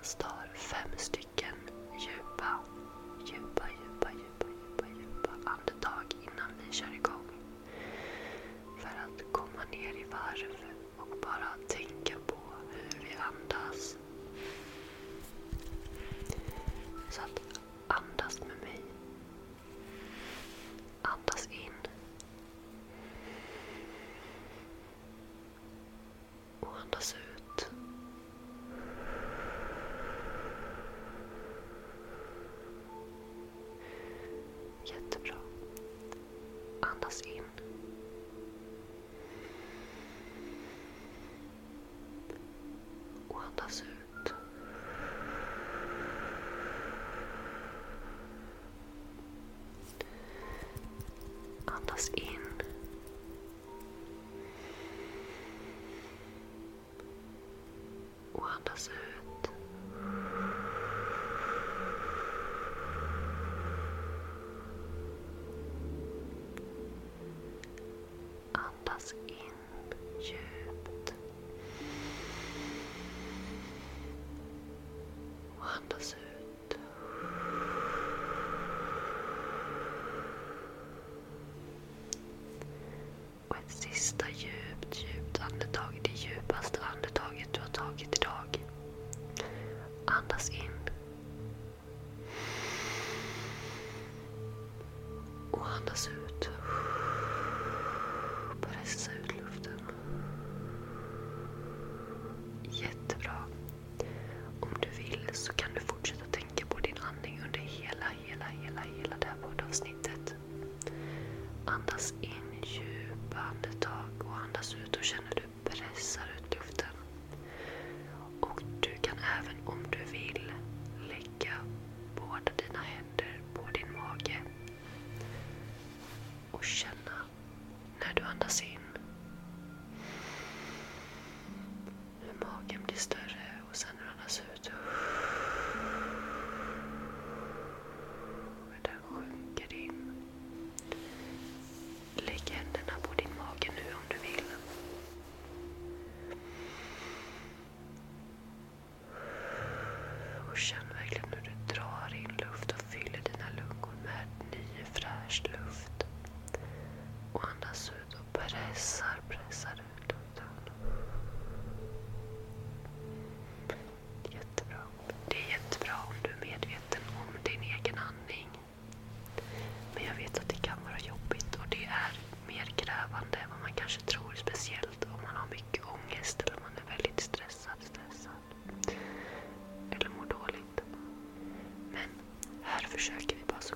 tillsammans tar fem stycken djupa, djupa, djupa, djupa, djupa, djupa andetag innan vi kör igång. För att komma ner i varv och bara tänka på hur vi andas. Så att Jättebra. Andas in. Och andas ut. Andas in djupt. Och andas ut. Och ett sista djupt, djupt andetag. Det djupaste andetaget du har tagit idag. Andas in. Och andas ut. so qui avait pas ce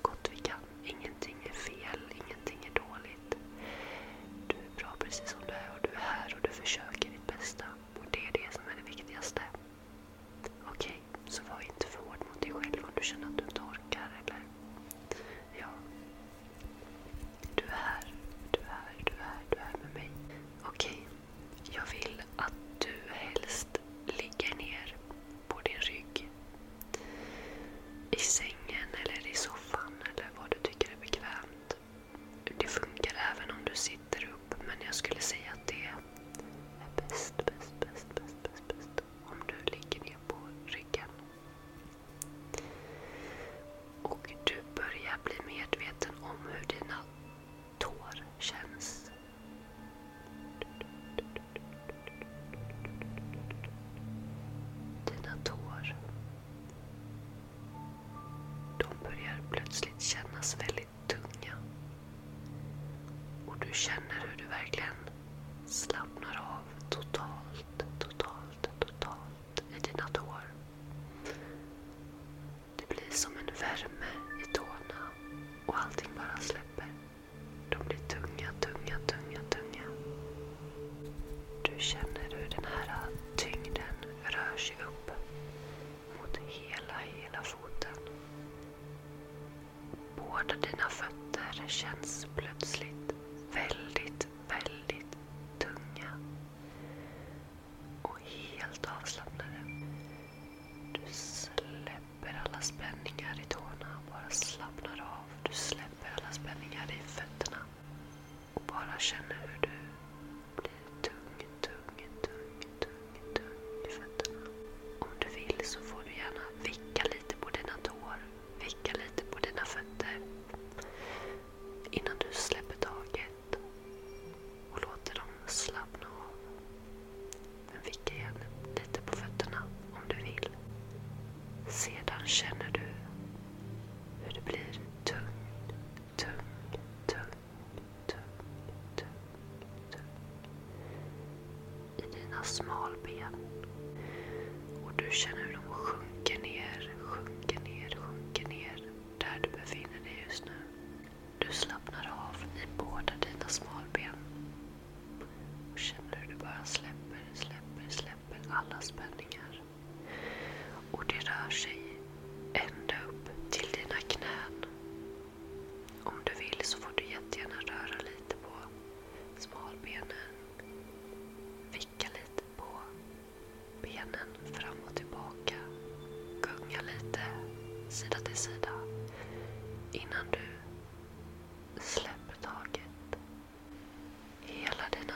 känns plötsligt.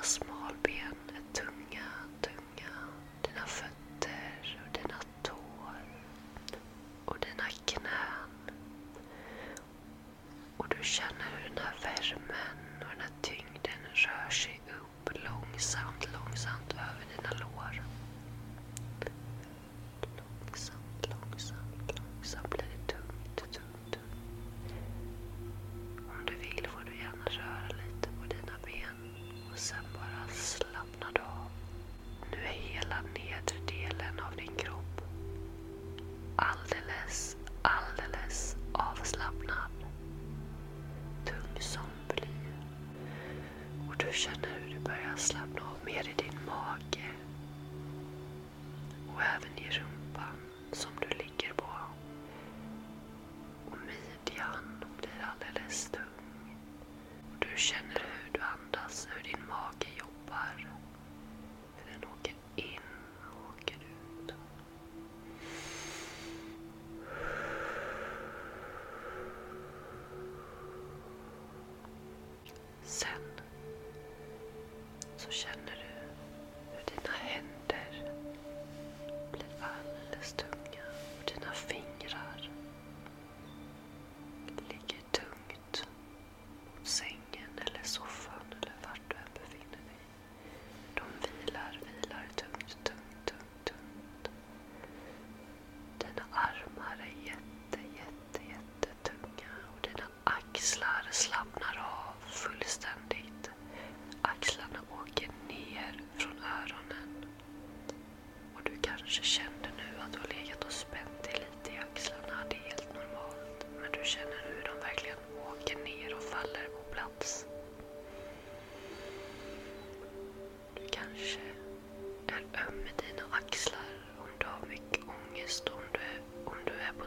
small.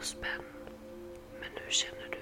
Spänn. Men nu känner du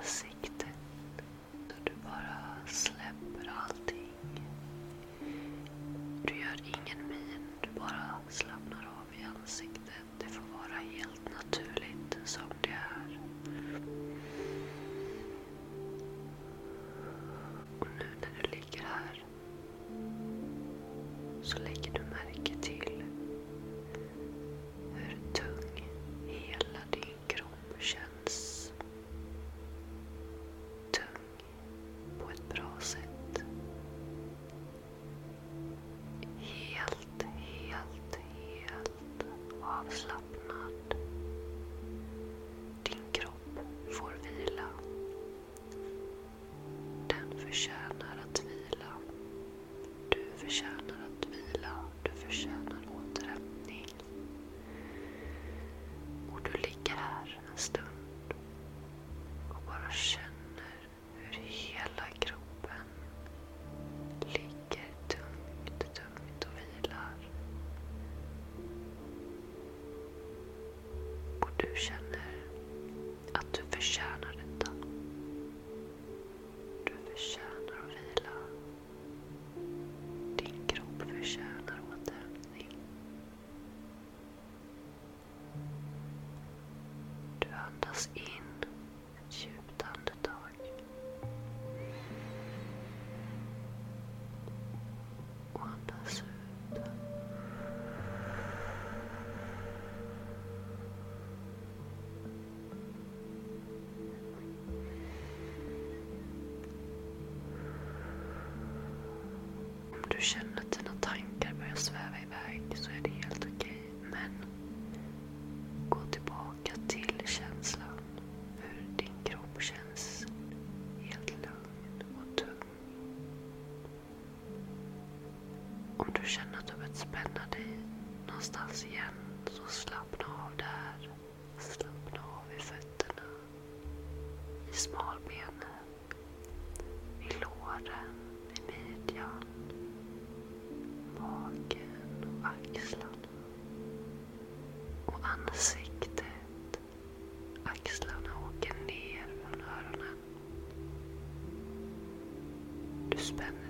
classe. Låt känner att spänna dig någonstans igen så slappna av där. Slappna av i fötterna. I smalbenen. I låren. I midjan. Magen och axlarna. Och ansiktet. Axlarna åker ner från öronen. Du spänner